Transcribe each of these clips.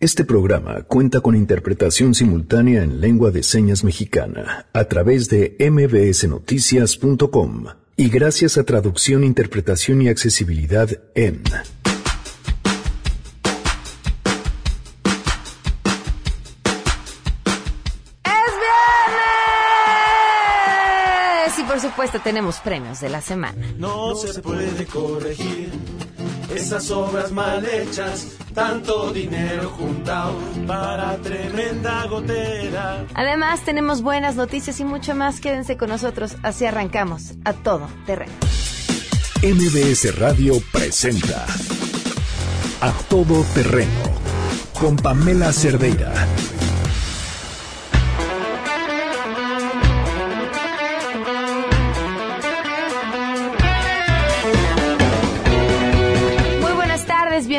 Este programa cuenta con interpretación simultánea en lengua de señas mexicana a través de mbsnoticias.com y gracias a traducción, interpretación y accesibilidad en ¡Es viernes! Y por supuesto tenemos premios de la semana. No se puede corregir esas obras mal hechas, tanto dinero juntado para tremenda gotera. Además tenemos buenas noticias y mucho más. Quédense con nosotros, así arrancamos a todo terreno. MBS Radio presenta A Todo Terreno con Pamela Cerdeira.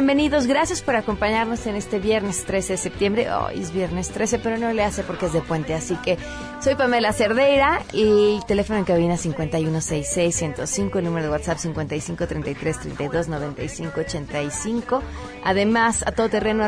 Bienvenidos. Gracias por acompañarnos en este viernes 13 de septiembre. Hoy es viernes 13, pero no le hace porque es de puente. Así que soy Pamela Cerdeira y el teléfono en cabina 5166-105, el número de WhatsApp 5533-329585. Además, a todoterreno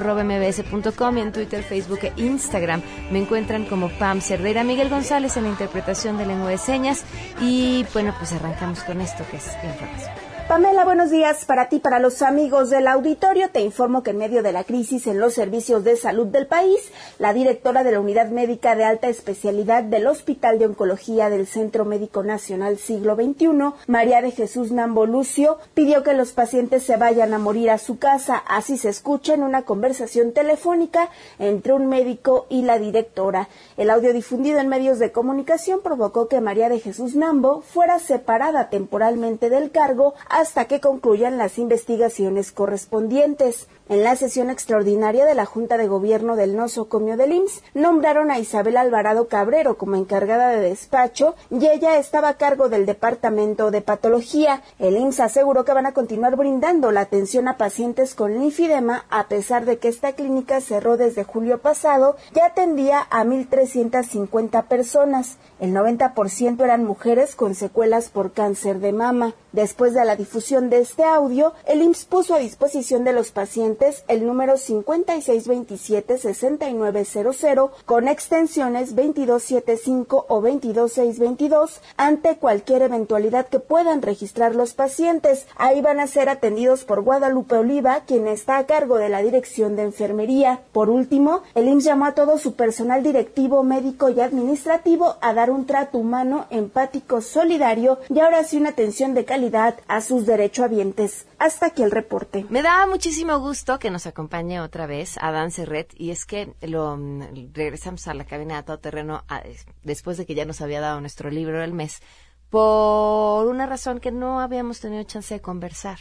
y en Twitter, Facebook e Instagram me encuentran como Pam Cerdeira. Miguel González en la interpretación de lengua de señas. Y bueno, pues arrancamos con esto que es información. Pamela, buenos días para ti, para los amigos del auditorio. Te informo que en medio de la crisis en los servicios de salud del país, la directora de la Unidad Médica de Alta Especialidad del Hospital de Oncología del Centro Médico Nacional Siglo XXI, María de Jesús Nambo Lucio, pidió que los pacientes se vayan a morir a su casa. Así se escucha en una conversación telefónica entre un médico y la directora. El audio difundido en medios de comunicación provocó que María de Jesús Nambo fuera separada temporalmente del cargo hasta que concluyan las investigaciones correspondientes. En la sesión extraordinaria de la Junta de Gobierno del nosocomio del IMSS, nombraron a Isabel Alvarado Cabrero como encargada de despacho y ella estaba a cargo del departamento de patología. El IMSS aseguró que van a continuar brindando la atención a pacientes con linfidema a pesar de que esta clínica cerró desde julio pasado y atendía a 1.350 personas. El 90% eran mujeres con secuelas por cáncer de mama. Después de la difusión de este audio, el IMSS puso a disposición de los pacientes el número 5627-6900 con extensiones 2275 o 22622 ante cualquier eventualidad que puedan registrar los pacientes. Ahí van a ser atendidos por Guadalupe Oliva, quien está a cargo de la dirección de enfermería. Por último, el IMSS llamó a todo su personal directivo, médico y administrativo a dar un trato humano, empático, solidario y ahora sí una atención de calidad a sus derechohabientes. Hasta aquí el reporte. Me da muchísimo gusto que nos acompañe otra vez Adán Serret y es que lo mm, regresamos a la cabina de todo terreno a- después de que ya nos había dado nuestro libro del mes por una razón que no habíamos tenido chance de conversar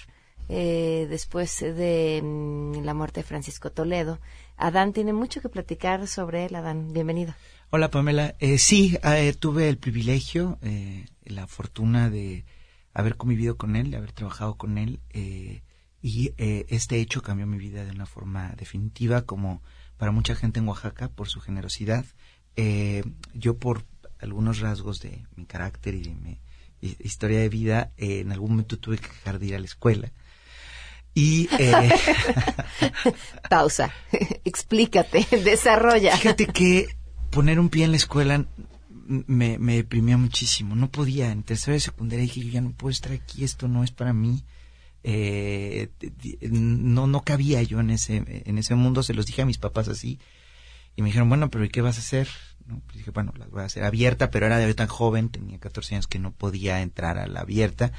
eh, después de mm, la muerte de Francisco Toledo. Adán tiene mucho que platicar sobre él. Adán, bienvenido. Hola Pamela, eh, sí, eh, tuve el privilegio, eh, la fortuna de haber convivido con él, de haber trabajado con él eh, y eh, este hecho cambió mi vida de una forma definitiva, como para mucha gente en Oaxaca, por su generosidad. Eh, yo por algunos rasgos de mi carácter y de mi hi- historia de vida, eh, en algún momento tuve que dejar de ir a la escuela. Y eh, Pausa. Explícate. Desarrolla. Fíjate que poner un pie en la escuela me, me deprimió muchísimo. No podía. En tercera de secundaria dije, yo ya no puedo estar aquí, esto no es para mí. Eh, no, no cabía yo en ese, en ese mundo, se los dije a mis papás así. Y me dijeron, bueno, pero ¿y qué vas a hacer? Pues dije, bueno, la voy a hacer abierta, pero era yo tan joven, tenía 14 años que no podía entrar a la abierta.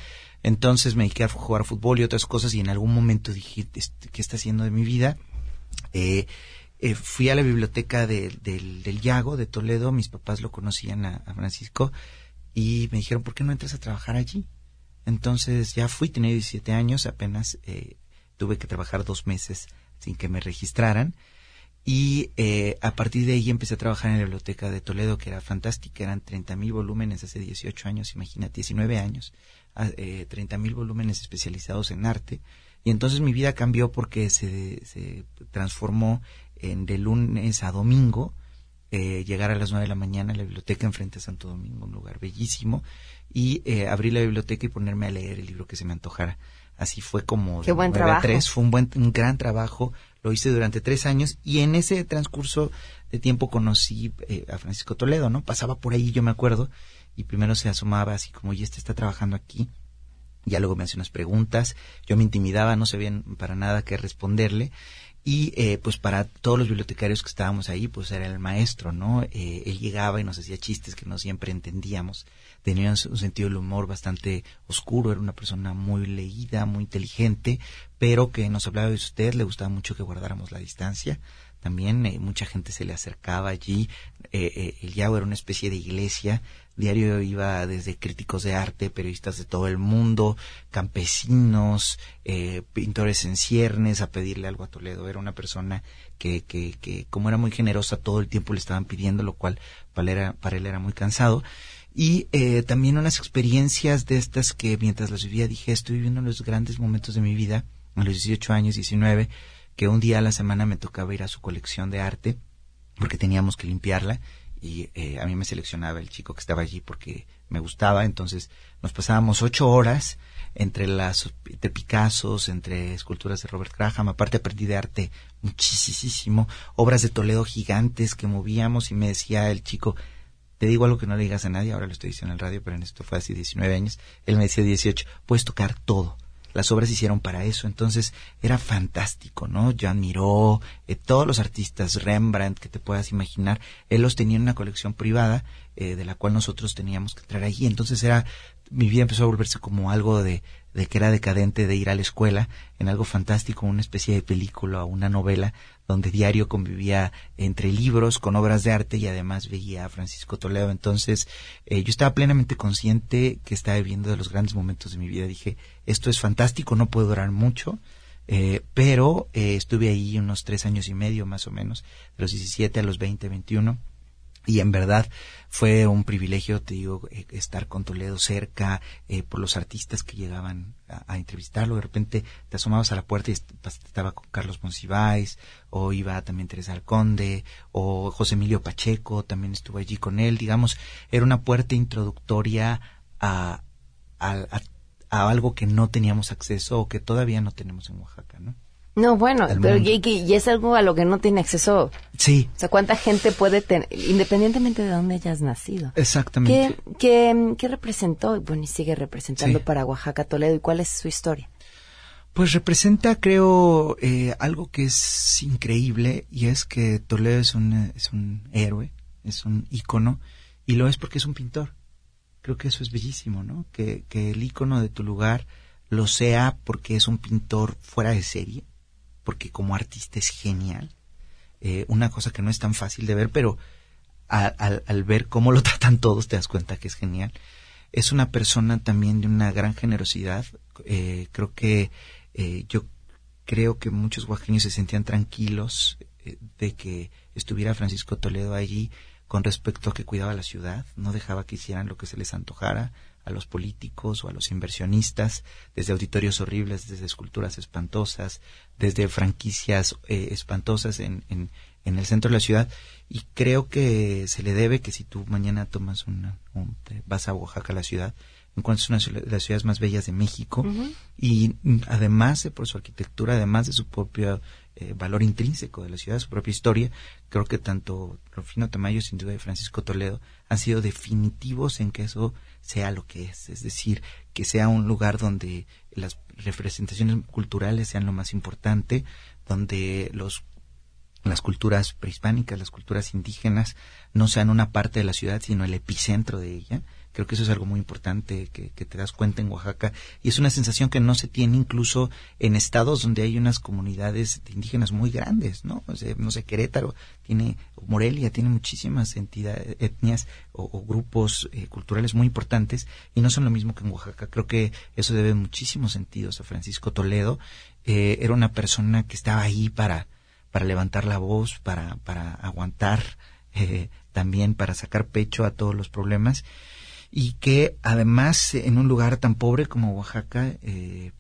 Entonces me dediqué a jugar fútbol y otras cosas y en algún momento dije, "Este, ¿qué está haciendo de mi vida? Eh, eh, fui a la biblioteca de- del, del Yago de Toledo, mis papás lo conocían a Francisco y me dijeron, ¿por qué no entras a trabajar allí? Entonces ya fui, tenía 17 años, apenas eh, tuve que trabajar dos meses sin que me registraran y eh, a partir de ahí empecé a trabajar en la biblioteca de Toledo, que era fantástica, eran 30 mil volúmenes hace 18 años, imagínate, 19 años, a- eh, 30 mil volúmenes especializados en arte. Y entonces mi vida cambió porque se, se transformó en de lunes a domingo, eh, llegar a las nueve de la mañana a la biblioteca enfrente a Santo Domingo, un lugar bellísimo, y eh, abrir la biblioteca y ponerme a leer el libro que se me antojara. Así fue como Qué buen trabajo. tres, fue un buen, un gran trabajo. Lo hice durante tres años y en ese transcurso de tiempo conocí eh, a Francisco Toledo, ¿no? Pasaba por ahí, yo me acuerdo, y primero se asomaba así como, y este está trabajando aquí. Ya luego me hacía unas preguntas, yo me intimidaba, no sabía para nada qué responderle y eh, pues para todos los bibliotecarios que estábamos ahí, pues era el maestro, ¿no? Eh, él llegaba y nos hacía chistes que no siempre entendíamos. Tenía un sentido del humor bastante oscuro, era una persona muy leída, muy inteligente, pero que nos hablaba de usted, le gustaba mucho que guardáramos la distancia. También eh, mucha gente se le acercaba allí. el Yao era una especie de iglesia diario iba desde críticos de arte, periodistas de todo el mundo, campesinos, eh, pintores en ciernes a pedirle algo a Toledo. Era una persona que, que, que, como era muy generosa, todo el tiempo le estaban pidiendo, lo cual para él era, para él era muy cansado. Y eh, también unas experiencias de estas que mientras las vivía dije, estoy viviendo los grandes momentos de mi vida, a los 18 años, 19, que un día a la semana me tocaba ir a su colección de arte, porque teníamos que limpiarla, y eh, a mí me seleccionaba el chico que estaba allí porque me gustaba, entonces nos pasábamos ocho horas entre las de Picassos, entre esculturas de Robert Graham, aparte aprendí de arte muchísimo, obras de Toledo gigantes que movíamos y me decía el chico, te digo algo que no le digas a nadie, ahora lo estoy diciendo en el radio, pero en esto fue así 19 años, él me decía 18, puedes tocar todo, las obras se hicieron para eso, entonces era fantástico, ¿no? Joan Miró, eh, todos los artistas, Rembrandt, que te puedas imaginar, él los tenía en una colección privada eh, de la cual nosotros teníamos que entrar allí, entonces era, mi vida empezó a volverse como algo de, de que era decadente de ir a la escuela, en algo fantástico, una especie de película o una novela, donde diario convivía entre libros con obras de arte y además veía a Francisco Toledo. Entonces, eh, yo estaba plenamente consciente que estaba viviendo de los grandes momentos de mi vida. Dije, esto es fantástico, no puede durar mucho. Eh, pero eh, estuve ahí unos tres años y medio más o menos, de los 17 a los 20, 21 y en verdad fue un privilegio, te digo, eh, estar con Toledo cerca, eh, por los artistas que llegaban a, entrevistarlo. De repente te asomabas a la puerta y estaba con Carlos Monsiváis, o iba también Teresa Alconde, o José Emilio Pacheco, también estuvo allí con él. Digamos, era una puerta introductoria a, a, a algo que no teníamos acceso o que todavía no tenemos en Oaxaca, ¿no? No, bueno, pero y, es algo a lo que no tiene acceso. Sí. O sea, ¿cuánta gente puede tener, independientemente de dónde hayas nacido? Exactamente. ¿Qué, qué, representó, bueno, y sigue representando para Oaxaca, Toledo, y cuál es su historia? Pues representa, creo, eh, algo que es increíble, y es que Toledo es un, es un héroe, es un ícono, y lo es porque es un pintor. Creo que eso es bellísimo, ¿no? Que, que el ícono de tu lugar lo sea porque es un pintor fuera de serie, porque como artista es genial. Eh, una cosa que no es tan fácil de ver, pero al, ver cómo lo tratan todos te das cuenta que es genial. Es una persona también de una gran generosidad. Eh, creo que eh, yo creo que muchos oaxaqueños se sentían tranquilos de que estuviera Francisco Toledo allí con respecto a que cuidaba la ciudad, no dejaba que hicieran lo que se les antojara, a los políticos o a los inversionistas, desde auditorios horribles, desde esculturas espantosas, desde franquicias eh, espantosas en, en, en, el centro de la ciudad. Y creo que se le debe que si tú mañana tomas una, vas a Oaxaca, la ciudad, encuentras una de las ciudades más bellas de México y además de por su arquitectura, además de su propio eh, valor intrínseco de la ciudad, su propia historia, creo que tanto Rufino Tamayo, sin duda, y Francisco Toledo han sido definitivos en que eso sea lo que es, es decir, que sea un lugar donde las representaciones culturales sean lo más importante, donde los las culturas prehispánicas, las culturas indígenas no sean una parte de la ciudad, sino el epicentro de ella, Creo que eso es algo muy importante que, te das cuenta en Oaxaca y es una sensación que no se tiene incluso en estados donde hay unas comunidades indígenas muy grandes, ¿no? O no sé, Querétaro tiene, Morelia tiene muchísimas entidades, etnias o, grupos eh, culturales muy importantes y no son lo mismo que en Oaxaca. Creo que eso debe muchísimos sentidos a Francisco Toledo. Eh, era una persona que estaba ahí para, para levantar la voz, para, para aguantar, eh, también para sacar pecho a todos los problemas y que además en un lugar tan pobre como Oaxaca eh,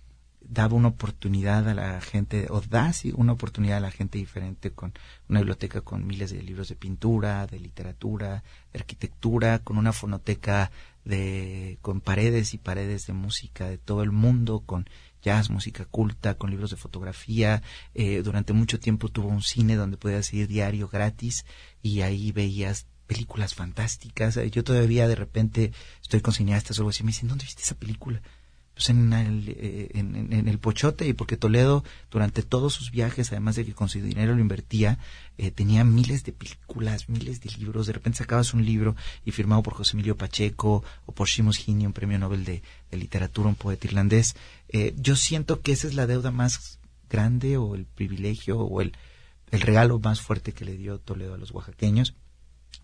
daba una oportunidad a la gente, o da una oportunidad a la gente diferente con una biblioteca con miles de libros de pintura, de literatura, de arquitectura, con una fonoteca de, con paredes y paredes de música de todo el mundo, con jazz, música culta, con libros de fotografía. Eh, durante mucho tiempo tuvo un cine donde podías ir diario gratis y ahí veías películas fantásticas. Yo todavía de repente estoy con cineastas o algo así, me dicen, ¿dónde viste esa película? Pues en el, eh, Pochote y porque Toledo durante todos sus viajes, además de que con su dinero lo invertía, eh, tenía miles de películas, miles de libros. De repente sacabas un libro y firmado por José Emilio Pacheco o por Seamus Heaney, un premio Nobel de, literatura, un poeta irlandés. Eh, yo siento que esa es la deuda más grande o el privilegio o el, el regalo más fuerte que le dio Toledo a los oaxaqueños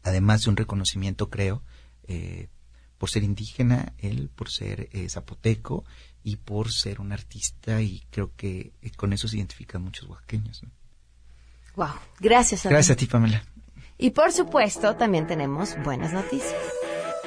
además de un reconocimiento, creo, eh, por ser indígena, él por ser eh, zapoteco y por ser un artista y creo que eh, con eso se identifican muchos oaxaqueños. Wow, gracias a Gracias a ti, Pamela. Y por supuesto, también tenemos buenas noticias.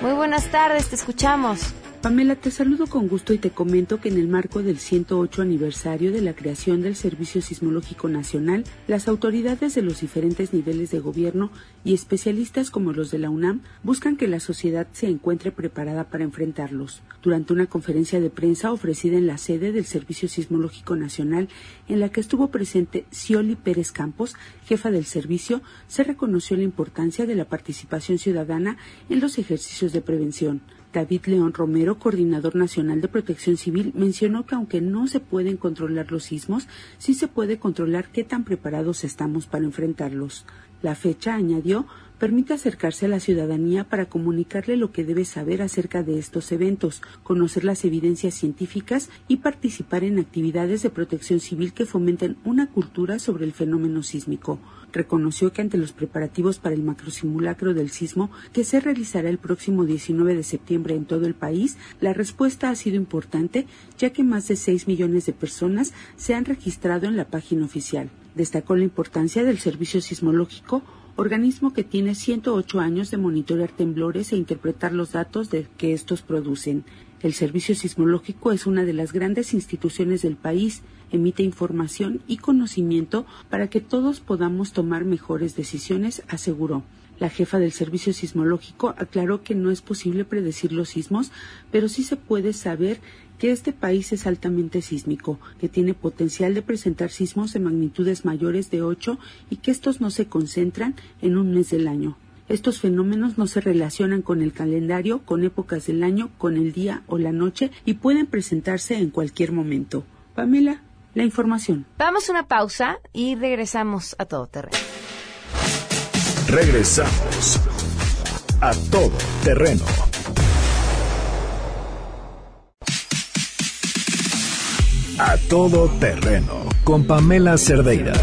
Muy buenas tardes, te escuchamos. Pamela, te saludo con gusto y te comento que en el marco del 108 aniversario de la creación del Servicio Sismológico Nacional, las autoridades de los diferentes niveles de gobierno y especialistas como los de la UNAM buscan que la sociedad se encuentre preparada para enfrentarlos. Durante una conferencia de prensa ofrecida en la sede del Servicio Sismológico Nacional, en la que estuvo presente Cioli Pérez Campos, jefa del servicio, se reconoció la importancia de la participación ciudadana en los ejercicios de prevención. David León Romero, coordinador nacional de protección civil, mencionó que aunque no se pueden controlar los sismos, sí se puede controlar qué tan preparados estamos para enfrentarlos. La fecha, añadió, permite acercarse a la ciudadanía para comunicarle lo que debe saber acerca de estos eventos, conocer las evidencias científicas y participar en actividades de protección civil que fomenten una cultura sobre el fenómeno sísmico reconoció que ante los preparativos para el macrosimulacro del sismo que se realizará el próximo 19 de septiembre en todo el país, la respuesta ha sido importante ya que más de 6 millones de personas se han registrado en la página oficial. Destacó la importancia del servicio sismológico organismo que tiene 108 años de monitorear temblores e interpretar los datos de que estos producen. El Servicio Sismológico es una de las grandes instituciones del país, emite información y conocimiento para que todos podamos tomar mejores decisiones, aseguró. La jefa del Servicio Sismológico aclaró que no es posible predecir los sismos, pero sí se puede saber que este país es altamente sísmico, que tiene potencial de presentar sismos de magnitudes mayores de 8 y que estos no se concentran en un mes del año. Estos fenómenos no se relacionan con el calendario, con épocas del año, con el día o la noche y pueden presentarse en cualquier momento. Pamela, la información. Vamos a una pausa y regresamos a todo terreno. Regresamos a todo terreno. A todo terreno con Pamela Cerdeira.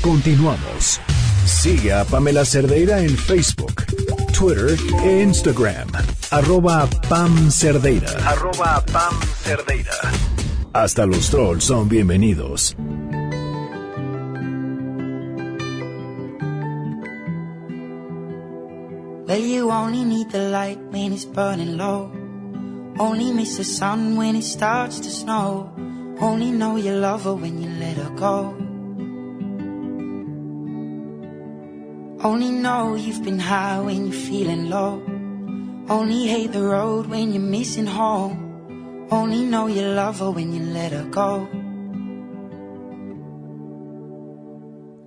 Continuamos. Sigue a Pamela Cerdeira en Facebook, Twitter e Instagram. Arroba Pam Cerdeira. Arroba Pam Cerdeira. Hasta los trolls son bienvenidos. Well, you only need the light when it's burning low. Only miss the sun when it starts to snow. Only know you love her when you let her go. Only know you've been high when you're feeling low. Only hate the road when you're missing home. Only know you love her when you let her go.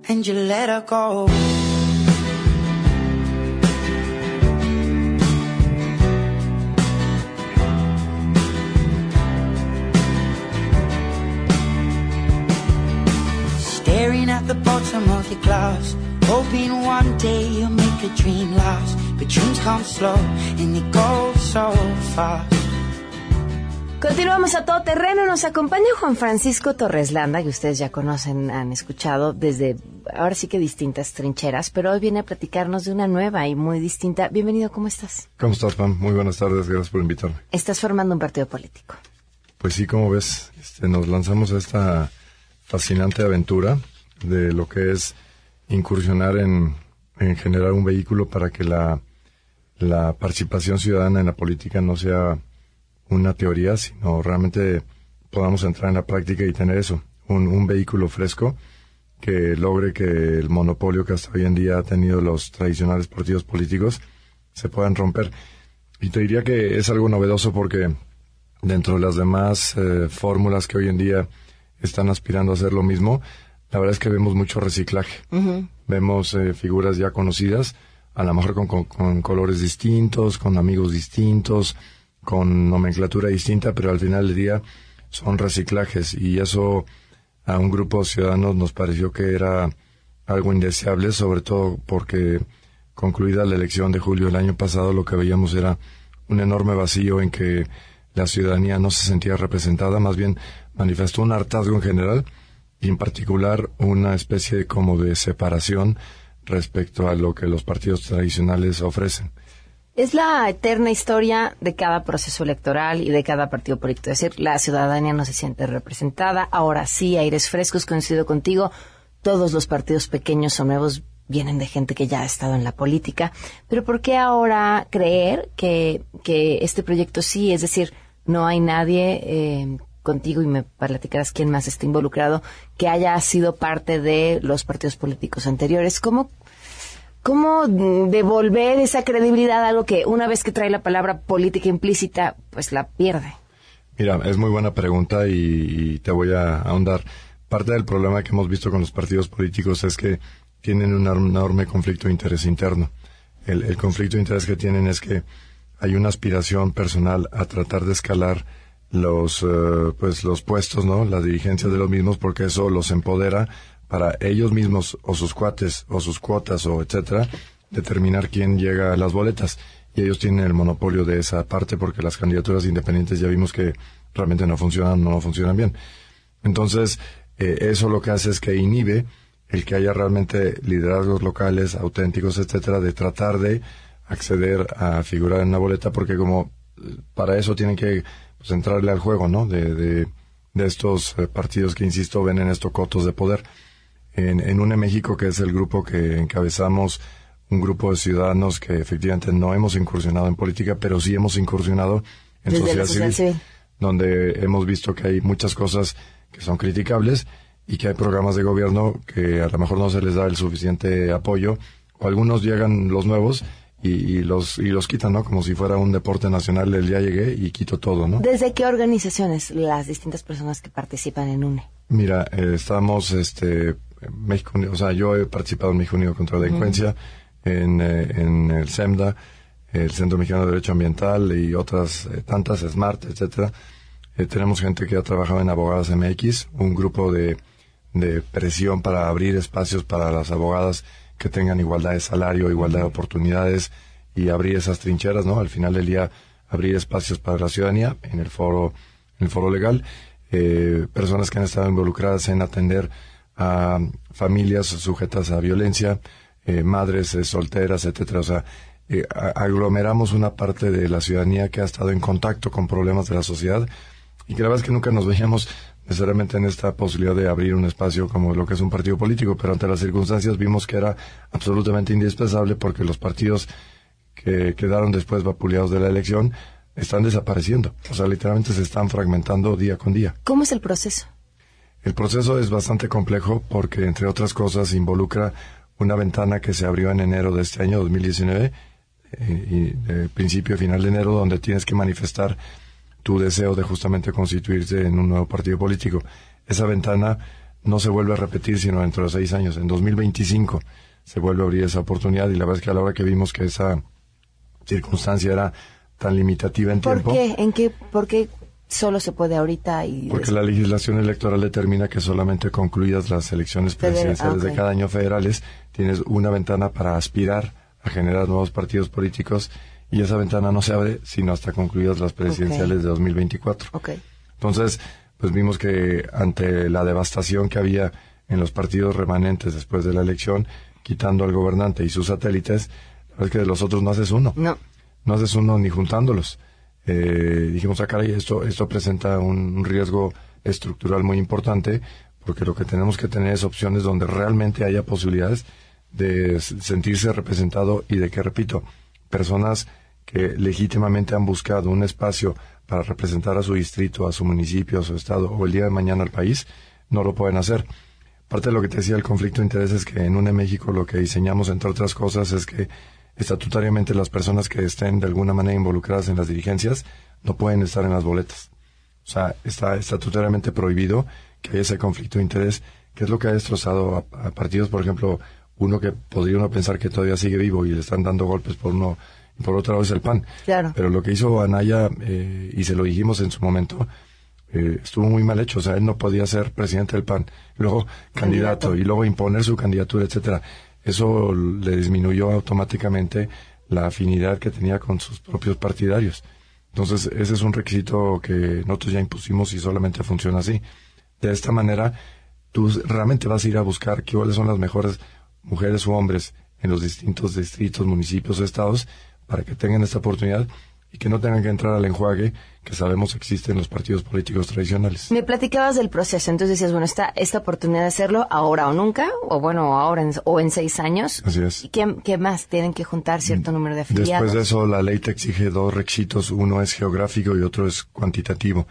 And you let her go. Staring at the bottom of your glass, hoping one day you'll make a dream last. But dreams come slow and they go so fast. Continuamos a todo terreno. Nos acompaña Juan Francisco Torres Landa, que ustedes ya conocen, han escuchado desde ahora sí que distintas trincheras, pero hoy viene a platicarnos de una nueva y muy distinta. Bienvenido, ¿cómo estás? ¿Cómo estás, Pam? Muy buenas tardes, gracias por invitarme. Estás formando un partido político. Pues sí, como ves, este, nos lanzamos a esta fascinante aventura de lo que es incursionar en, en generar un vehículo para que la, la participación ciudadana en la política no sea una teoría, sino realmente podamos entrar en la práctica y tener eso, un, vehículo fresco que logre que el monopolio que hasta hoy en día ha tenido los tradicionales partidos políticos se puedan romper. Y te diría que es algo novedoso porque dentro de las demás eh, fórmulas que hoy en día están aspirando a hacer lo mismo, la verdad es que vemos mucho reciclaje. Vemos eh, figuras ya conocidas, a lo mejor con, con, colores distintos, con amigos distintos, con nomenclatura distinta, pero al final del día son reciclajes y eso a un grupo de ciudadanos nos pareció que era algo indeseable, sobre todo porque concluida la elección de julio del año pasado lo que veíamos era un enorme vacío en que la ciudadanía no se sentía representada, más bien manifestó un hartazgo en general y en particular una especie como de separación respecto a lo que los partidos tradicionales ofrecen. Es la eterna historia de cada proceso electoral y de cada partido político. Es decir, la ciudadanía no se siente representada. Ahora sí, aires frescos, coincido contigo. Todos los partidos pequeños o nuevos vienen de gente que ya ha estado en la política. Pero ¿por qué ahora creer que, que este proyecto sí? Es decir, no hay nadie eh, contigo y me platicarás quién más está involucrado que haya sido parte de los partidos políticos anteriores. ¿Cómo, cómo devolver esa credibilidad a algo que una vez que trae la palabra política implícita, pues la pierde? Mira, es muy buena pregunta y, te voy a ahondar. Parte del problema que hemos visto con los partidos políticos es que tienen un enorme conflicto de interés interno. El, el conflicto de interés que tienen es que hay una aspiración personal a tratar de escalar los eh, pues los puestos, ¿no? La dirigencia de los mismos porque eso los empodera para ellos mismos o sus cuates o sus cuotas o etcétera determinar quién llega a las boletas y ellos tienen el monopolio de esa parte porque las candidaturas independientes ya vimos que realmente no funcionan no funcionan bien. Entonces, eh, eso lo que hace es que inhibe el que haya realmente liderazgos locales auténticos, etcétera, de tratar de acceder a figurar en una boleta porque como eh, para eso tienen que pues, entrarle al juego, ¿no? De, de, estos eh, partidos que, insisto, ven en estos cotos de poder. En, en UNE México, que es el grupo que encabezamos, un grupo de ciudadanos que efectivamente no hemos incursionado en política, pero sí hemos incursionado en sociedad, civil, donde hemos visto que hay muchas cosas que son criticables y que hay programas de gobierno que a lo mejor no se les da el suficiente apoyo, o algunos llegan los nuevos y, los y los quitan, ¿no? Como si fuera un deporte nacional, el ya llegué y quito todo, ¿no? ¿Desde qué organizaciones las distintas personas que participan en UNE? Mira, eh, estamos, este, México, o sea, yo he participado en México Unido contra la Delincuencia, en, eh, en el SEMDA, el Centro Mexicano de Derecho Ambiental y otras eh, tantas, SMART, etcétera. tenemos gente que ha trabajado en Abogadas MX, un grupo de, de presión para abrir espacios para las abogadas que tengan igualdad de salario, igualdad de oportunidades y abrir esas trincheras, ¿no? Al final del día, abrir espacios para la ciudadanía en el foro, en el foro legal, eh, personas que han estado involucradas en atender a familias sujetas a violencia, eh, madres eh, solteras, etcétera. O sea, aglomeramos una parte de la ciudadanía que ha estado en contacto con problemas de la sociedad y que la verdad es que nunca nos veíamos necesariamente en esta posibilidad de abrir un espacio como lo que es un partido político, pero ante las circunstancias vimos que era absolutamente indispensable porque los partidos que quedaron después vapuleados de la elección están desapareciendo. O sea, literalmente se están fragmentando día con día. ¿Cómo es el proceso? El proceso es bastante complejo porque, entre otras cosas, involucra una ventana que se abrió en enero de este año 2019, eh, y de principio a final de enero, donde tienes que manifestar tu deseo de justamente constituirse en un nuevo partido político. Esa ventana no se vuelve a repetir sino dentro de seis años. En 2025 se vuelve a abrir esa oportunidad y la verdad es que a la hora que vimos que esa circunstancia era tan limitativa en tiempo. ¿Por qué? ¿En qué? ¿Por qué solo se puede ahorita? Y porque la legislación electoral determina que solamente concluidas las elecciones presidenciales de cada año federales tienes una ventana para aspirar a generar nuevos partidos políticos y esa ventana no se abre sino hasta concluidas las presidenciales de 2024. Okay. Entonces, pues vimos que ante la devastación que había en los partidos remanentes después de la elección, quitando al gobernante y sus satélites, es que de los otros no haces uno. No. No haces uno ni juntándolos. Eh, dijimos, ah, esto, esto presenta un riesgo estructural muy importante, porque lo que tenemos que tener es opciones donde realmente haya posibilidades de sentirse representado y de que, repito, personas que legítimamente han buscado un espacio para representar a su distrito, a su municipio, a su estado o el día de mañana al país, no lo pueden hacer. Parte de lo que te decía el conflicto de intereses es que en UNE México lo que diseñamos, entre otras cosas, es que estatutariamente las personas que estén de alguna manera involucradas en las dirigencias no pueden estar en las boletas. O sea, está estatutariamente prohibido que haya ese conflicto de interés, que es lo que ha destrozado a, partidos, por ejemplo, uno que podría uno pensar que todavía sigue vivo y le están dando golpes por uno y por otro lado es el PAN. Claro. Pero lo que hizo Anaya, eh, y se lo dijimos en su momento, eh, estuvo muy mal hecho. O sea, él no podía ser presidente del PAN, luego candidato, y luego imponer su candidatura, etcétera. Eso le disminuyó automáticamente la afinidad que tenía con sus propios partidarios. Entonces, ese es un requisito que nosotros ya impusimos y solamente funciona así. De esta manera, tú realmente vas a ir a buscar cuáles son las mejores mujeres o hombres en los distintos distritos, municipios, estados, para que tengan esta oportunidad y que no tengan que entrar al enjuague que sabemos existe en los partidos políticos tradicionales. Me platicabas del proceso, entonces decías, bueno, esta, esta oportunidad de hacerlo ahora o nunca, o bueno, ahora o en seis años. Así es. ¿Y qué, más? ¿Tienen que juntar cierto mm, número de afiliados? Después de eso, la ley te exige dos requisitos, uno es geográfico y otro es cuantitativo.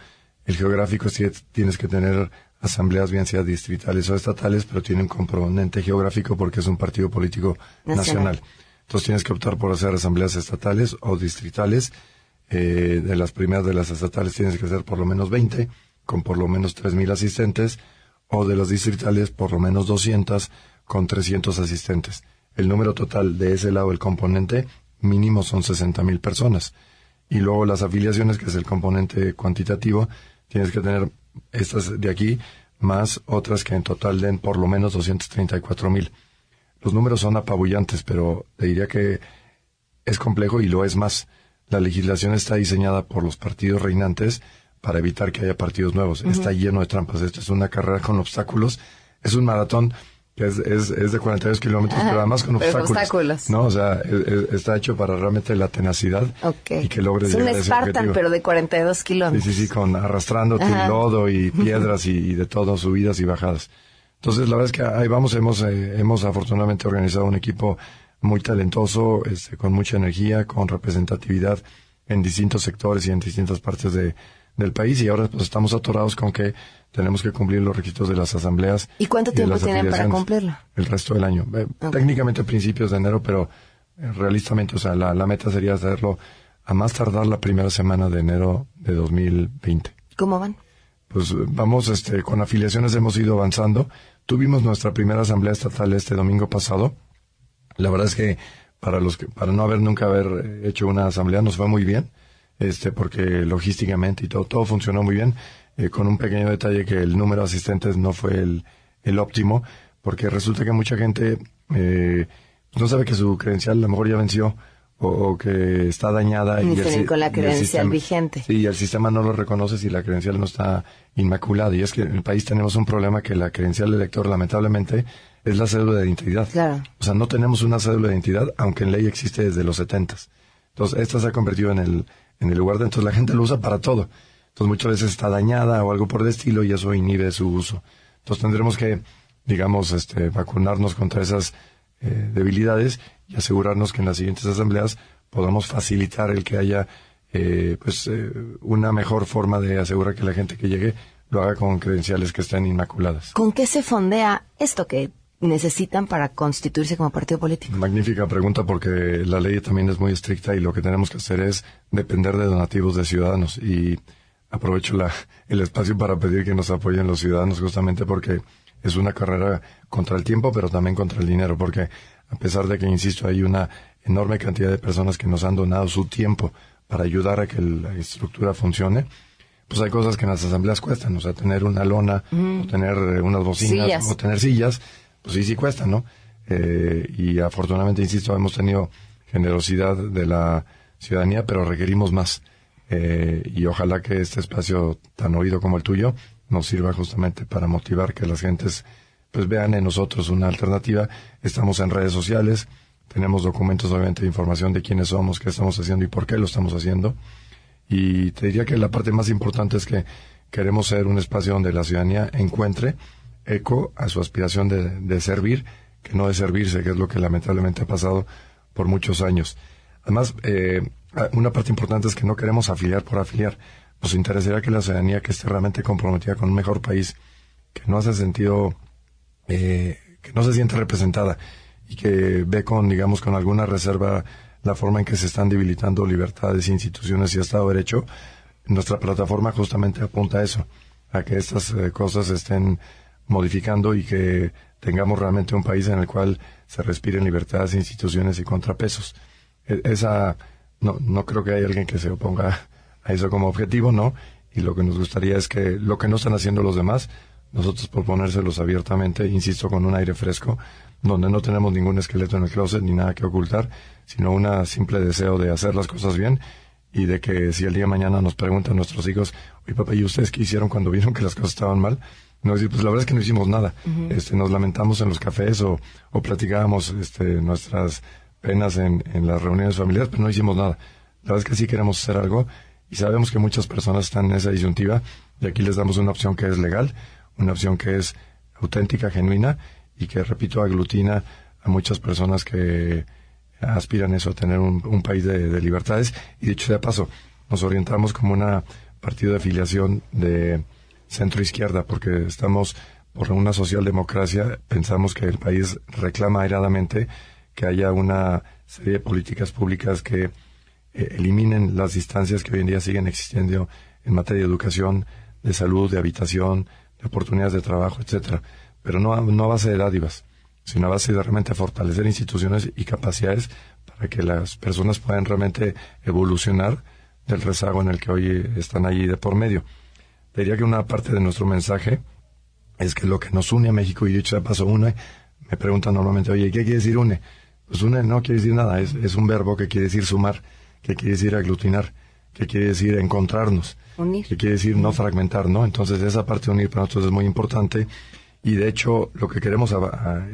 El geográfico es que tienes que tener asambleas, bien sea distritales o estatales, pero tiene un componente geográfico porque es un partido político nacional. Entonces tienes que optar por hacer asambleas estatales o distritales. Eh, de las primeras de las estatales tienes que hacer por lo menos 20, con por lo menos 3.000 asistentes, o de las distritales por lo menos 200, con 300 asistentes. El número total de ese lado, el componente mínimo son 60.000 personas. Y luego las afiliaciones, que es el componente cuantitativo, tienes que tener estas de aquí más otras que en total den por lo menos 234.000. Los números son apabullantes, pero te diría que es complejo y lo es más. La legislación está diseñada por los partidos reinantes para evitar que haya partidos nuevos. Está lleno de trampas. Esto es una carrera con obstáculos. Es un maratón que es, es, es de 42 kilómetros, pero además con obstáculos, No, o sea, está hecho para realmente la tenacidad y que logre es un Spartan, pero de 42 kilómetros. Sí, sí, sí, con arrastrándote lodo y piedras y, y de todo, subidas y bajadas. Entonces, la verdad es que ahí vamos, hemos, eh, hemos afortunadamente organizado un equipo muy talentoso, este, con mucha energía, con representatividad en distintos sectores y en distintas partes de, del país y ahora pues estamos atorados con que tenemos que cumplir los requisitos de las asambleas. ¿Y cuánto tiempo tienen para cumplirlo? El resto del año. Eh, técnicamente a principios de enero, pero eh, realistamente, o sea, la, la meta sería hacerlo a más tardar la primera semana de enero de 2020. ¿Cómo van? Pues vamos, este, con afiliaciones hemos ido avanzando. Tuvimos nuestra primera asamblea estatal este domingo pasado. La verdad es que para los que, para no haber nunca haber hecho una asamblea nos fue muy bien, este, porque logísticamente y todo, todo funcionó muy bien, eh, con un pequeño detalle que el número de asistentes no fue el, el óptimo, porque resulta que mucha gente eh, no sabe que su credencial a lo mejor ya venció o, que está dañada y, el, con la credencial vigente. Sí, y el sistema no lo reconoce si la credencial no está inmaculada. Y es que en el país tenemos un problema que la credencial del elector, lamentablemente, es la cédula de identidad. Claro. O sea, no tenemos una cédula de identidad, aunque en ley existe desde los setentas. Entonces, esta se ha convertido en el, en el lugar de... Entonces, la gente lo usa para todo. Entonces, muchas veces está dañada o algo por el estilo y eso inhibe su uso. Entonces, tendremos que, digamos, este, vacunarnos contra esas eh, debilidades y asegurarnos que en las siguientes asambleas podamos facilitar el que haya eh, pues eh, una mejor forma de asegurar que la gente que llegue lo haga con credenciales que estén inmaculadas. ¿Con qué se fondea esto que necesitan para constituirse como partido político? Magnífica pregunta porque la ley también es muy estricta y lo que tenemos que hacer es depender de donativos de ciudadanos y aprovecho la, el espacio para pedir que nos apoyen los ciudadanos justamente porque es una carrera contra el tiempo, pero también contra el dinero, porque a pesar de que, insisto, hay una enorme cantidad de personas que nos han donado su tiempo para ayudar a que la estructura funcione, pues hay cosas que en las asambleas cuestan, o sea, tener una lona, o tener eh, unas bocinas, o tener sillas, pues sí, sí cuesta, ¿no? Eh, y afortunadamente, insisto, hemos tenido generosidad de la ciudadanía, pero requerimos más. Eh, y ojalá que este espacio tan oído como el tuyo nos sirva justamente para motivar que las gentes pues vean en nosotros una alternativa. Estamos en redes sociales, tenemos documentos obviamente de información de quiénes somos, qué estamos haciendo y por qué lo estamos haciendo. Y te diría que la parte más importante es que queremos ser un espacio donde la ciudadanía encuentre eco a su aspiración de, servir, que no de servirse, que es lo que lamentablemente ha pasado por muchos años. Además, eh, una parte importante es que no queremos afiliar por afiliar nos interesaría que la ciudadanía que esté realmente comprometida con un mejor país, que no hace sentido, eh, que no se siente representada y que ve con, digamos, con alguna reserva la forma en que se están debilitando libertades, instituciones y Estado de Derecho, nuestra plataforma justamente apunta a eso, a que estas eh, cosas estén modificando y que tengamos realmente un país en el cual se respiren libertades, instituciones y contrapesos. E, esa, no, no creo que haya alguien que se oponga a eso como objetivo, ¿no? Y lo que nos gustaría es que lo que no están haciendo los demás, nosotros proponérselos abiertamente, insisto, con un aire fresco, donde no tenemos ningún esqueleto en el closet ni nada que ocultar, sino un simple deseo de hacer las cosas bien y de que si el día de mañana nos preguntan nuestros hijos, oye papá, ¿y ustedes qué hicieron cuando vieron que las cosas estaban mal? No decir, pues la verdad es que no hicimos nada. este, nos lamentamos en los cafés o, o platicábamos este, nuestras penas en, en las reuniones familiares, pero no hicimos nada. La verdad es que sí queremos hacer algo y sabemos que muchas personas están en esa disyuntiva y aquí les damos una opción que es legal, una opción que es auténtica, genuina y que, repito, aglutina a muchas personas que aspiran eso, a tener un, país de, libertades. Y dicho de paso, nos orientamos como una partido de afiliación de centro izquierda, porque estamos por una socialdemocracia, pensamos que el país reclama airadamente que haya una serie de políticas públicas que eh, eliminen las distancias que hoy en día siguen existiendo en materia de educación, de salud, de habitación, oportunidades de trabajo, etcétera, pero no, no a base de dádivas, sino a base de realmente fortalecer instituciones y capacidades para que las personas puedan realmente evolucionar del rezago en el que hoy están allí de por medio. Diría que una parte de nuestro mensaje es que lo que nos une a México, y dicho de paso une, me preguntan normalmente, oye, ¿qué quiere decir une? Pues une no quiere decir nada, es, es un verbo que quiere decir sumar, que quiere decir aglutinar, que quiere decir encontrarnos, unir. que quiere decir no fragmentar, ¿no? Entonces esa parte de unir para nosotros es muy importante y de hecho lo que queremos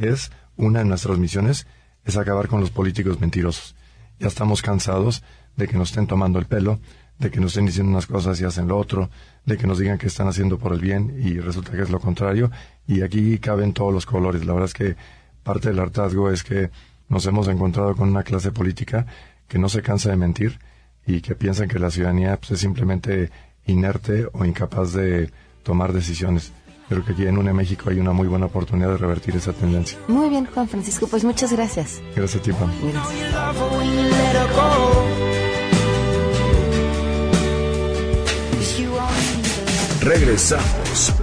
es, una de nuestras misiones, es acabar con los políticos mentirosos. Ya estamos cansados de que nos estén tomando el pelo, de que nos estén diciendo unas cosas y hacen lo otro, de que nos digan que están haciendo por el bien y resulta que es lo contrario. Y aquí caben todos los colores. La verdad es que parte del hartazgo es que nos hemos encontrado con una clase política que no se cansa de mentir y que piensan que la ciudadanía pues, es simplemente inerte o incapaz de tomar decisiones. Creo que aquí en UNE México hay una muy buena oportunidad de revertir esa tendencia. Muy bien, Juan Francisco, pues muchas gracias. Gracias a ti. Regresamos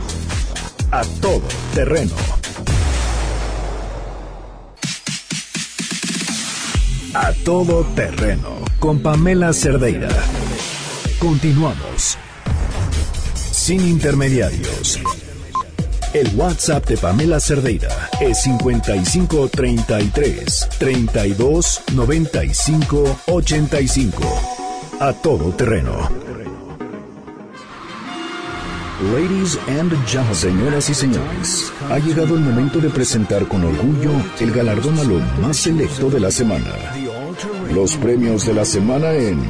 a todo terreno. A todo terreno con Pamela Cerdeira. Continuamos. Sin intermediarios. El WhatsApp de Pamela Cerdeira es 5533 32 95 85. A todo terreno. Ladies and gentlemen, señoras y señores, ha llegado el momento de presentar con orgullo el galardón a lo más selecto de la semana. Los premios de la semana en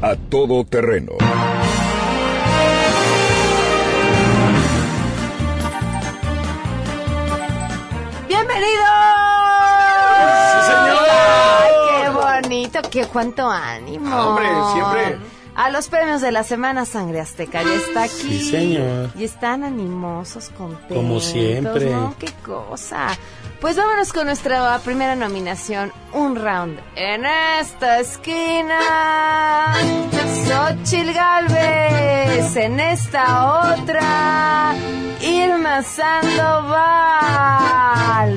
A Todo Terreno. qué cuánto ánimo. hombre, siempre. A los premios de la Semana Sangre Azteca ya está aquí. Sí, señor. Y están animosos, contentos. Como siempre. ¿no? Qué cosa. Pues vámonos con nuestra primera nominación, un round. En esta esquina, Xochil Galvez. En esta otra, Irma Sandoval.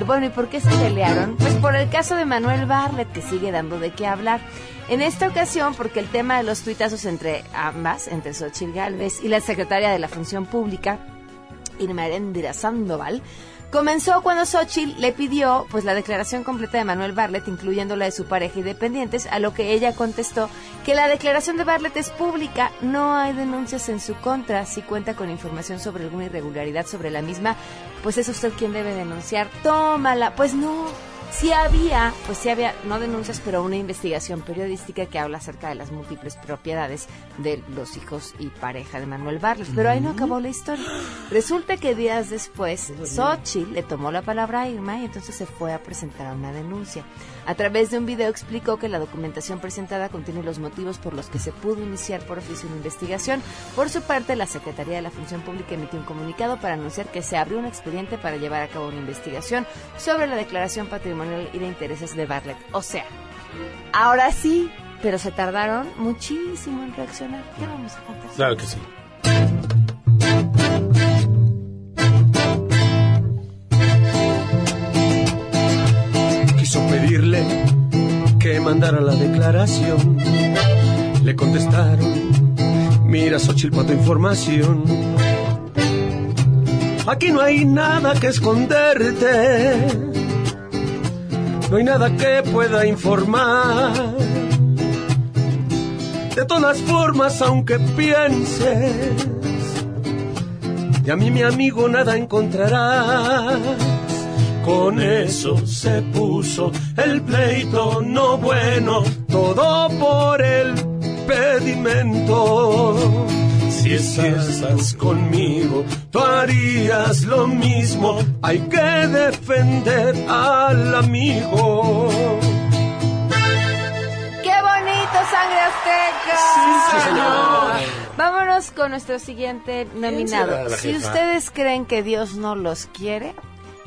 Bueno, ¿y por qué se pelearon? Pues por el caso de Manuel Barlet, que sigue dando de qué hablar. En esta ocasión, porque el tema de los tuitazos entre ambas, entre Xochil Galvez y la secretaria de la Función Pública, Irma Erendira Sandoval, Comenzó cuando Xochitl le pidió pues la declaración completa de Manuel Barlet, incluyendo la de su pareja y dependientes, a lo que ella contestó que la declaración de Barlet es pública, no hay denuncias en su contra, si cuenta con información sobre alguna irregularidad sobre la misma, pues es usted quien debe denunciar, tómala, pues no, Sí había, pues sí había, no denuncias, pero una investigación periodística que habla acerca de las múltiples propiedades de los hijos y pareja de Manuel Barles. Pero ahí no acabó la historia. Resulta que días después, Xochitl le tomó la palabra a Irma y entonces se fue a presentar una denuncia. A través de un video explicó que la documentación presentada contiene los motivos por los que se pudo iniciar por oficio una investigación. Por su parte, la Secretaría de la Función Pública emitió un comunicado para anunciar que se abrió un expediente para llevar a cabo una investigación sobre la declaración patrimonial y de intereses de Bartlett. O sea, ahora sí, pero se tardaron muchísimo en reaccionar. ¿Qué vamos a cantar? Claro que sí. Mandara la declaración. Le contestaron, mira Xochitl para tu información. Aquí no hay nada que esconderte. No hay nada que pueda informar. De todas formas, aunque pienses, y a mí mi amigo nada encontrarás. Con eso se puso el pleito no bueno, todo por el pedimento. Si estás conmigo, tú harías lo mismo. Hay que defender al amigo. ¡Qué bonito, sangre azteca! Sí, señor. Vámonos con nuestro siguiente nominado. Si ustedes creen que Dios no los quiere,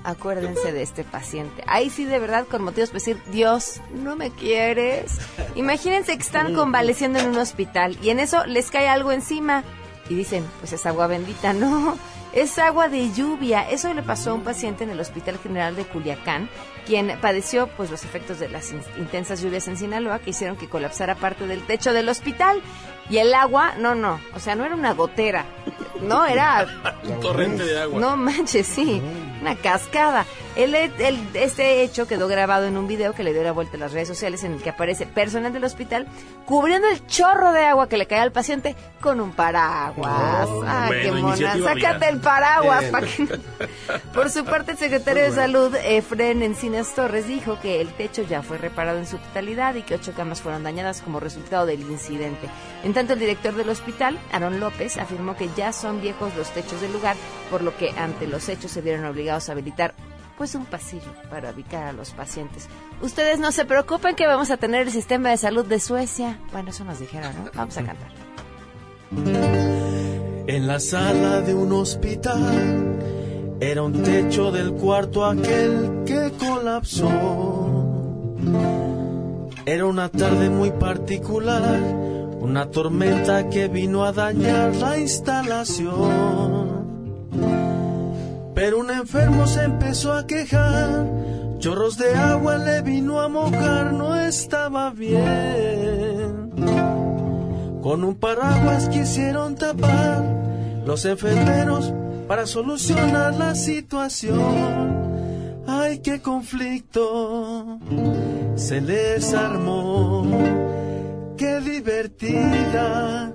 acuérdense de este paciente. Ahí sí, de verdad, con motivos para decir, Dios, no me quieres. Imagínense que están convaleciendo en un hospital y en eso les cae algo encima y dicen, pues es agua bendita. No, es agua de lluvia. Eso le pasó a un paciente en el Hospital General de Culiacán, quien padeció pues los efectos de las in- intensas lluvias en Sinaloa que hicieron que colapsara parte del techo del hospital. Y el agua, no, no, o sea, no era una gotera, no, era Un torrente de agua. no manches, sí, una cascada. El, el- este hecho quedó grabado en un video que le dio la vuelta a las redes sociales en el que aparece personal del hospital cubriendo el chorro de agua que le cae al paciente con un paraguas. Oh, Ay, bueno, qué mona. Sácate el paraguas. Bien. pa' que- Por su parte, el secretario de Salud, Efren Encinas Torres, dijo que el techo ya fue reparado en su totalidad y que ocho camas fueron dañadas como resultado del incidente. En tanto, el director del hospital, Aaron López, afirmó que ya son viejos los techos del lugar, por lo que ante los hechos se vieron obligados a habilitar pues un pasillo para ubicar a los pacientes. Ustedes no se preocupen que vamos a tener el sistema de salud de Suecia. Bueno, eso nos dijeron, ¿no? Vamos a cantar. En la sala de un hospital era un techo del cuarto aquel que colapsó. Era una tarde muy particular, una tormenta que vino a dañar la instalación. Pero un enfermo se empezó a quejar, chorros de agua le vino a mojar, no estaba bien. Con un paraguas quisieron tapar los enfermeros para solucionar la situación. Ay, qué conflicto se les armó. Qué divertida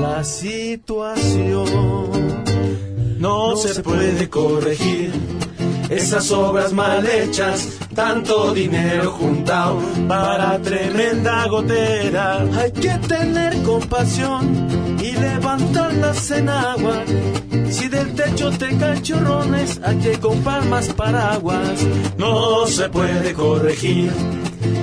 la situación. No, se puede corregir esas obras mal hechas, tanto dinero juntado para tremenda gotera. Hay que tener compasión y levantarlas en agua. Si del techo te caen chorrones, hay que comprar más paraguas. No se puede corregir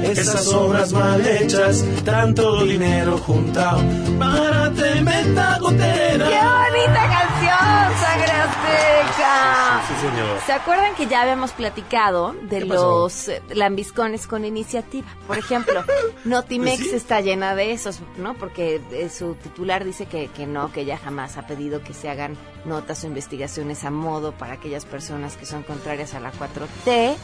esas obras mal hechas, tanto dinero juntado para tremenda gotera. ¡Qué bonita canción, Sangre Azteca! Sí, señor. ¿Se acuerdan que ya habíamos platicado de los eh, lambiscones con iniciativa? Por ejemplo, Notimex Pues sí. está llena de esos, ¿no? Porque eh, su titular dice que, que no, que ella jamás ha pedido que se hagan notas o investigaciones a modo para aquellas personas que son contrarias a la 4T.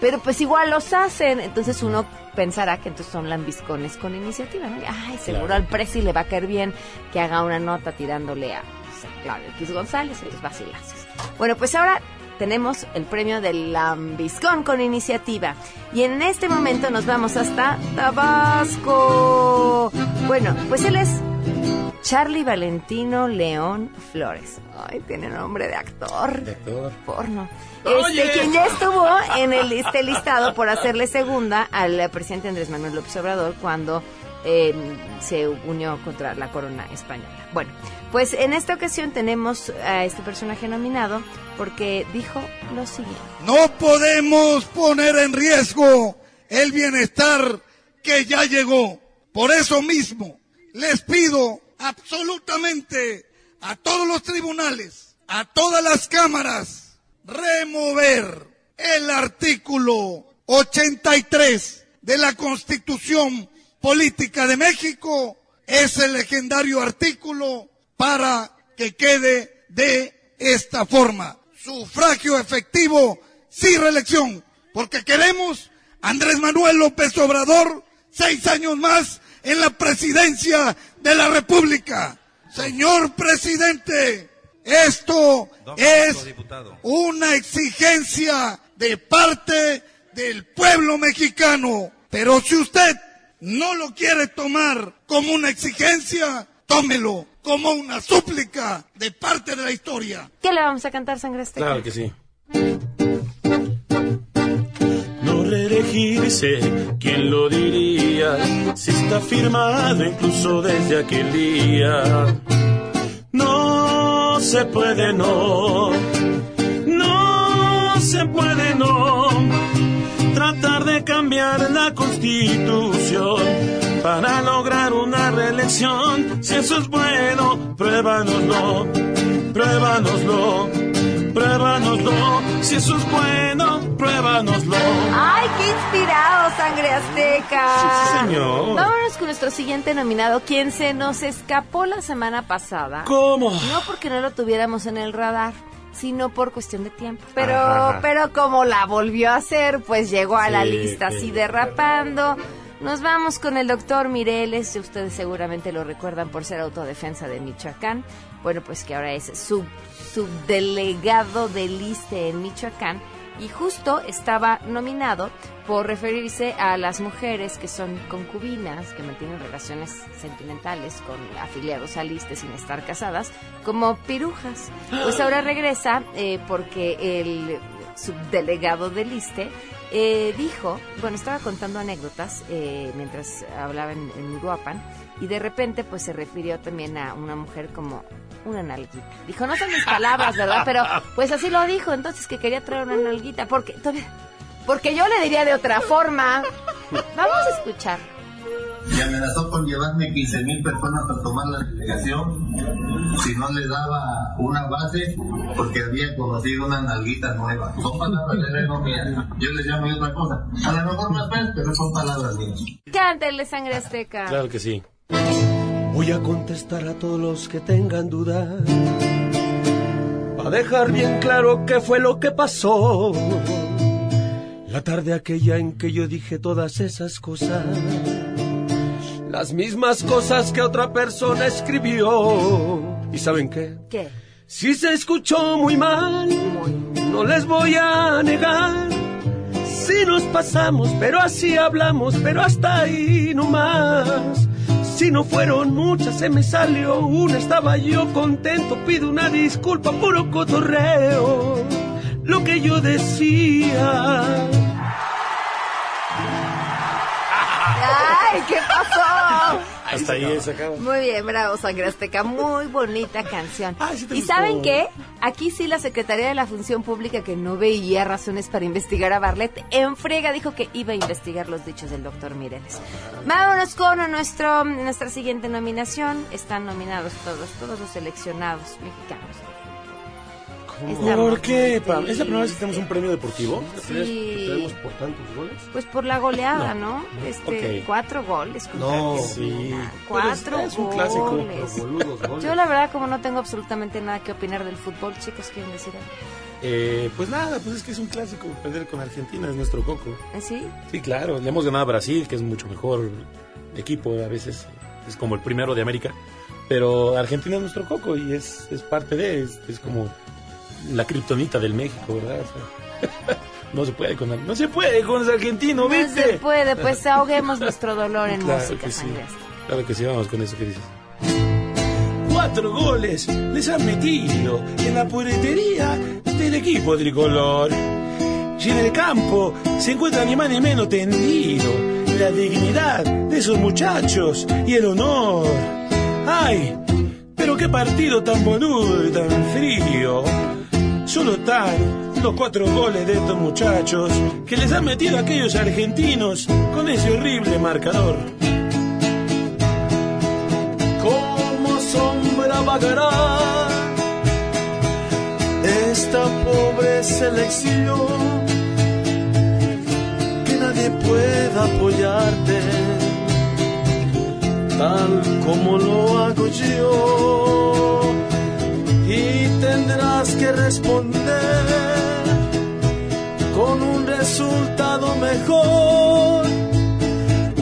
Pero pues igual los hacen, entonces uno pensará que entonces son lambiscones con iniciativa, ¿no? Ay, seguro Claro. al Presi le va a caer bien que haga una nota tirándole a o sea, Claudio X González, entonces vacilazos. Bueno, pues ahora tenemos el premio del lambiscón con iniciativa. Y en este momento nos vamos hasta Tabasco. Bueno, pues él es Charlie Valentino León Flores. Ay, tiene nombre de actor Doctor. porno. Este, quien ya estuvo en el este listado por hacerle segunda al presidente Andrés Manuel López Obrador cuando eh, se unió contra la corona española. Bueno, pues en esta ocasión tenemos a este personaje nominado porque dijo lo siguiente. No podemos poner en riesgo el bienestar que ya llegó. Por eso mismo, les pido absolutamente a todos los tribunales, a todas las cámaras, remover el artículo 83 de la Constitución política de México es el legendario artículo para que quede de esta forma. Sufragio efectivo, sin reelección, porque queremos Andrés Manuel López Obrador seis años más en la presidencia de la República. Señor presidente, esto es una exigencia de parte del pueblo mexicano. Pero si usted no lo quiere tomar como una exigencia, tómelo como una súplica de parte de la historia. ¿Qué le vamos a cantar, Sangre Azteca? Claro que sí. No reelegirse, ¿quién lo diría? Si está firmado incluso desde aquel día. No se puede, no. No se puede, no. Tratar de cambiar la constitución para lograr una reelección. Si eso es bueno, pruébanoslo, pruébanoslo, pruébanoslo. Si eso es bueno, pruébanoslo. ¡Ay, qué inspirado, Sangre Azteca! Sí, sí, señor. Vámonos con nuestro siguiente nominado, quien se nos escapó la semana pasada. ¿Cómo? No porque no lo tuviéramos en el radar, sino por cuestión de tiempo. Pero, Ajá. pero como la volvió a hacer, pues llegó a la lista sí. así derrapando. Nos vamos con el doctor Mireles, ustedes seguramente lo recuerdan por ser autodefensa de Michoacán. Bueno, pues que ahora es sub, subdelegado del ISTE en Michoacán. Y justo estaba nominado por referirse a las mujeres que son concubinas, que mantienen relaciones sentimentales con afiliados al ISTE sin estar casadas, como pirujas. Pues ahora regresa eh, porque el subdelegado del ISTE eh, dijo, bueno, estaba contando anécdotas eh, mientras hablaba en, en y de repente pues se refirió también a una mujer como una nalguita. Dijo, no son mis palabras, ¿verdad? Pero pues así lo dijo, entonces que quería traer una nalguita, porque, todavía- porque yo le diría de otra forma. Vamos a escuchar. y amenazó con llevarme 15 mil personas a tomar la delegación si no le daba una base porque había conocido una nalguita nueva. Son palabras de no mías. Yo les llamo otra cosa. A lo mejor más ves, pero son palabras mías. Cántale, sangre azteca. Claro que sí. Voy a contestar a todos los que tengan dudas. Para dejar bien claro qué fue lo que pasó. La tarde aquella en que yo dije todas esas cosas. Las mismas cosas que otra persona escribió. ¿Y saben qué? ¿Qué? Si se escuchó muy mal, no les voy a negar. Si nos pasamos, pero así hablamos, pero hasta ahí no más. Si no fueron muchas, se me salió una, estaba yo contento, pido una disculpa, puro cotorreo. Lo que yo decía. ¡Ay, qué pasó! Hasta ahí se acaba. Muy bien, bravo, Sangre Azteca. Muy bonita canción. sí te ¿Y gustó. saben qué? Aquí sí la Secretaría de la Función Pública, que no veía razones para investigar a Barlet, en frega dijo que iba a investigar los dichos del doctor Mireles. Vámonos con nuestro, nuestra siguiente nominación. Están nominados todos, todos los seleccionados mexicanos. ¿Por qué, Pam? ¿Es la primera vez que tenemos un premio deportivo? Sí. ¿Que tenemos por tantos goles? Pues por la goleada, No. ¿no? Este, cuatro goles. No. Sí. Cuatro Pero es- es un clásico. goles. Boludos goles. Yo la verdad como no tengo absolutamente nada que opinar del fútbol, chicos, quieren decir algo? Eh, pues nada, pues es que es un clásico. Perder con Argentina es nuestro coco. ¿Eh, ¿Sí? Sí, claro. Le hemos ganado a Brasil, que es mucho mejor equipo. A veces es como el primero de América. Pero Argentina es nuestro coco y es, es parte de. Es, es como la kriptonita del México, ¿verdad? O sea, no se puede con no se puede con los argentinos, No ¿viste? se puede, pues ahoguemos nuestro dolor en Claro música, que sí. Claro que sí, vamos con eso que dices. Cuatro goles les han metido en la puretería del equipo tricolor. Y en el campo se encuentra ni más ni menos tendido la dignidad de esos muchachos y el honor. ¡Ay! Pero qué partido tan boludo y tan frío. Solo están los cuatro goles de estos muchachos que les han metido a aquellos argentinos con ese horrible marcador. como sombra vagará esta pobre selección que nadie pueda apoyarte tal como lo hago yo. Tendrás que responder con un resultado mejor.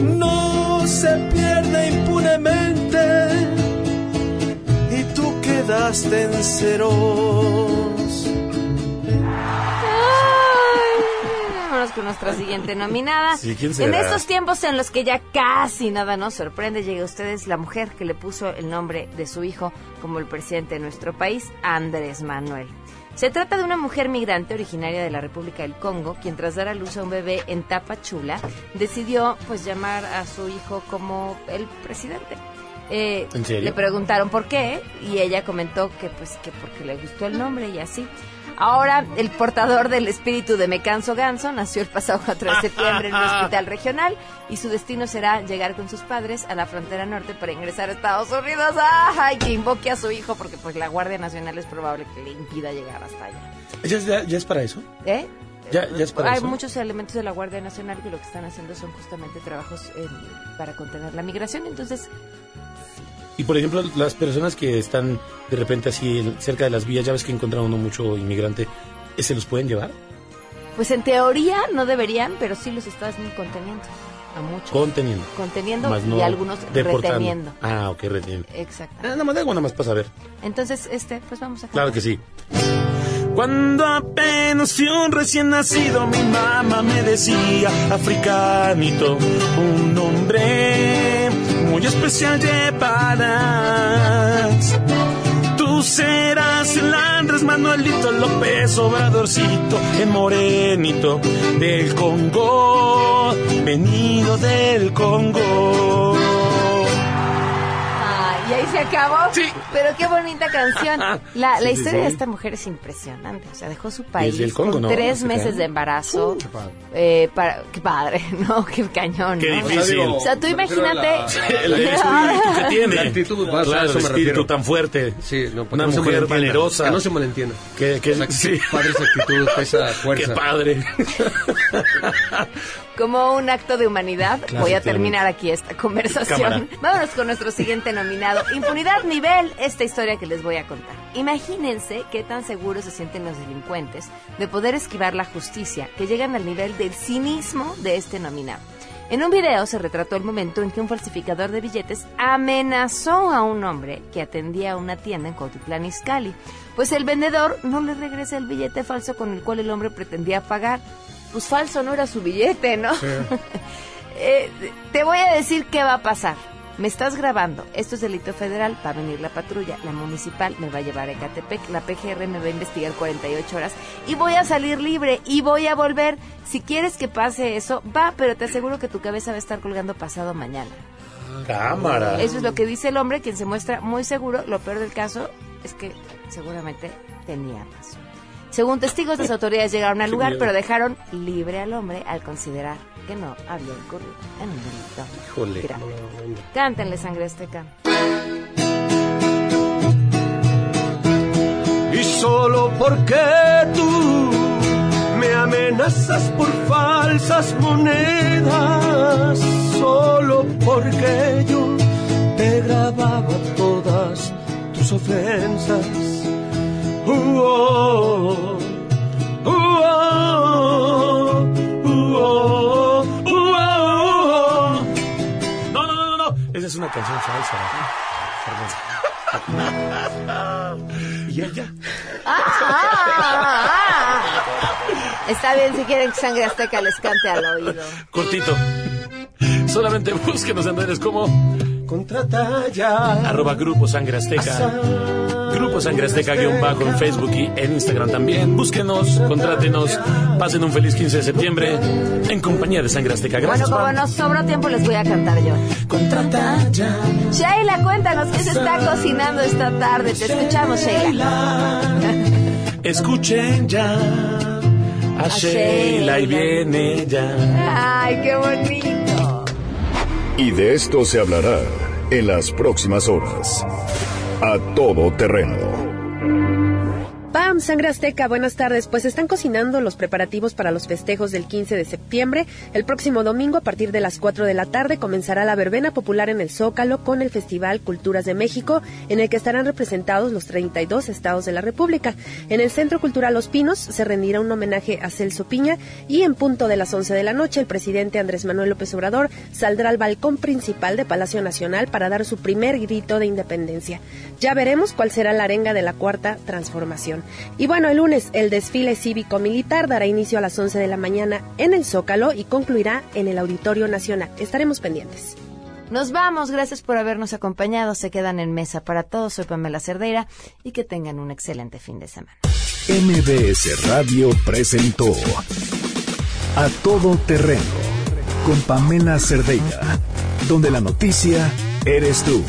No se pierde impunemente y tú quedaste en ceros. Con nuestra siguiente nominada. Sí, ¿quién en estos tiempos en los que ya casi nada nos sorprende, llega a ustedes la mujer que le puso el nombre de su hijo como el presidente de nuestro país, Andrés Manuel. Se trata de una mujer migrante originaria de la República del Congo, quien tras dar a luz a un bebé en Tapachula, decidió pues llamar a su hijo como el presidente. Eh, ¿En serio? Le preguntaron por qué y ella comentó que pues que porque le gustó el nombre y así. Ahora, el portador del espíritu de Mecanso Ganso nació el pasado 4 de septiembre en un hospital regional y su destino será llegar con sus padres a la frontera norte para ingresar a Estados Unidos. ¡Ay! Que invoque a su hijo porque pues la Guardia Nacional es probable que le impida llegar hasta allá. ¿Ya, es- ya- ya es para eso? ¿Eh? ¿Ya, ya es para Hay eso? muchos elementos de la Guardia Nacional que lo que están haciendo son justamente trabajos eh, para contener la migración. Entonces, Y por ejemplo, las personas que están de repente así cerca de las vías, ya ves que encuentra uno mucho inmigrante, ¿eh, ¿se los pueden llevar? pues en teoría no deberían, pero sí los están conteniendo a muchos. Conteniendo. Conteniendo Más no y algunos deportando. reteniendo. Ah, ok, reteniendo. Exacto. Ah, nada más nada más para saber. Entonces, este, pues vamos a Claro que sí. Cuando apenas fui un recién nacido, mi mamá me decía, africanito, un nombre muy especial llevarás. Tú serás el Andrés Manuelito López Obradorcito, el morenito del Congo, venido del Congo. Se acabó. Pero qué bonita canción. La, la Sí, sí, historia de sí. esta mujer es impresionante. O sea, dejó su país Desde el Congo, con ¿no? tres Se meses cae. de embarazo. Uh, qué padre. Eh, para, qué padre, ¿no? Qué cañón. Qué ¿no? difícil. O sea, tú imagínate. Tiene. La actitud, a eso me refiero. tan fuerte. Sí, no, Una mujer valerosa. Que no se malentienda. Que, que, O sea, que sí. padre esa actitud, esa fuerza. Qué padre. Como un acto de humanidad, Claro, voy a terminar aquí esta conversación. Cámara. Vámonos con nuestro siguiente nominado. Impunidad nivel, esta historia que les voy a contar. Imagínense qué tan seguros se sienten los delincuentes de poder esquivar la justicia, que llegan al nivel del cinismo de este nominado. En un video se retrató el momento en que un falsificador de billetes amenazó a un hombre que atendía a una tienda en Cuautitlán Izcalli, pues el vendedor no le regresa el billete falso con el cual el hombre pretendía pagar. Pues falso no era su billete, ¿no? Eh, te voy a decir qué va a pasar. Me estás grabando. Esto es delito federal. Va a venir la patrulla. La municipal me va a llevar a Ecatepec. La PGR me va a investigar 48 horas. Y voy a salir libre. Y voy a volver. Si quieres que pase eso, va. Pero te aseguro que tu cabeza va a estar colgando pasado mañana. Cámara. Eso es lo que dice el hombre, quien se muestra muy seguro. Lo peor del caso es que seguramente tenía razón. Según testigos, las autoridades llegaron al lugar, miedo. pero dejaron libre al hombre al considerar que no había incurrido en un delito. Híjole. Cántenle sangre azteca. Y solo porque tú me amenazas por falsas monedas, solo porque yo te grababa todas tus ofensas. Esa es una canción falsa. Perdón. y ya, ya. Está bien si quieren que sangre azteca les cante al oído. Cortito. Solamente búsquenos en redes como Contrata ya. arroba Grupo Sangre Azteca. Grupo Sangre Azteca guion bajo en Facebook y en Instagram también. Búsquenos, contrátenos, pasen un feliz 15 de septiembre en compañía de Sangre Azteca. Bueno, como nos sobró tiempo, les voy a cantar yo. Contrata ya. Sheila, cuéntanos qué se está cocinando esta tarde. Te escuchamos, Sheila. Escuchen ya a Sheila y viene ya. Ay, qué bonito. Y de esto se hablará en las próximas horas. A todo terreno. Pam, Sangre Azteca, buenas tardes. Pues están cocinando los preparativos para los festejos del 15 de septiembre. El próximo domingo, a partir de las 4 de la tarde, comenzará la verbena popular en el Zócalo con el Festival Culturas de México, en el que estarán representados los 32 estados de la República. En el Centro Cultural Los Pinos se rendirá un homenaje a Celso Piña y en punto de las 11 de la noche, el presidente Andrés Manuel López Obrador saldrá al balcón principal de Palacio Nacional para dar su primer grito de independencia. Ya veremos cuál será la arenga de la cuarta transformación. Y bueno, el lunes el desfile cívico-militar dará inicio a las 11 de la mañana en el Zócalo y concluirá en el Auditorio Nacional. Estaremos pendientes. Nos vamos, gracias por habernos acompañado. Se quedan en mesa para todos. Soy Pamela Cerdeira y que tengan un excelente fin de semana. MBS Radio presentó A Todo Terreno con Pamela Cerdeira, donde la noticia eres tú.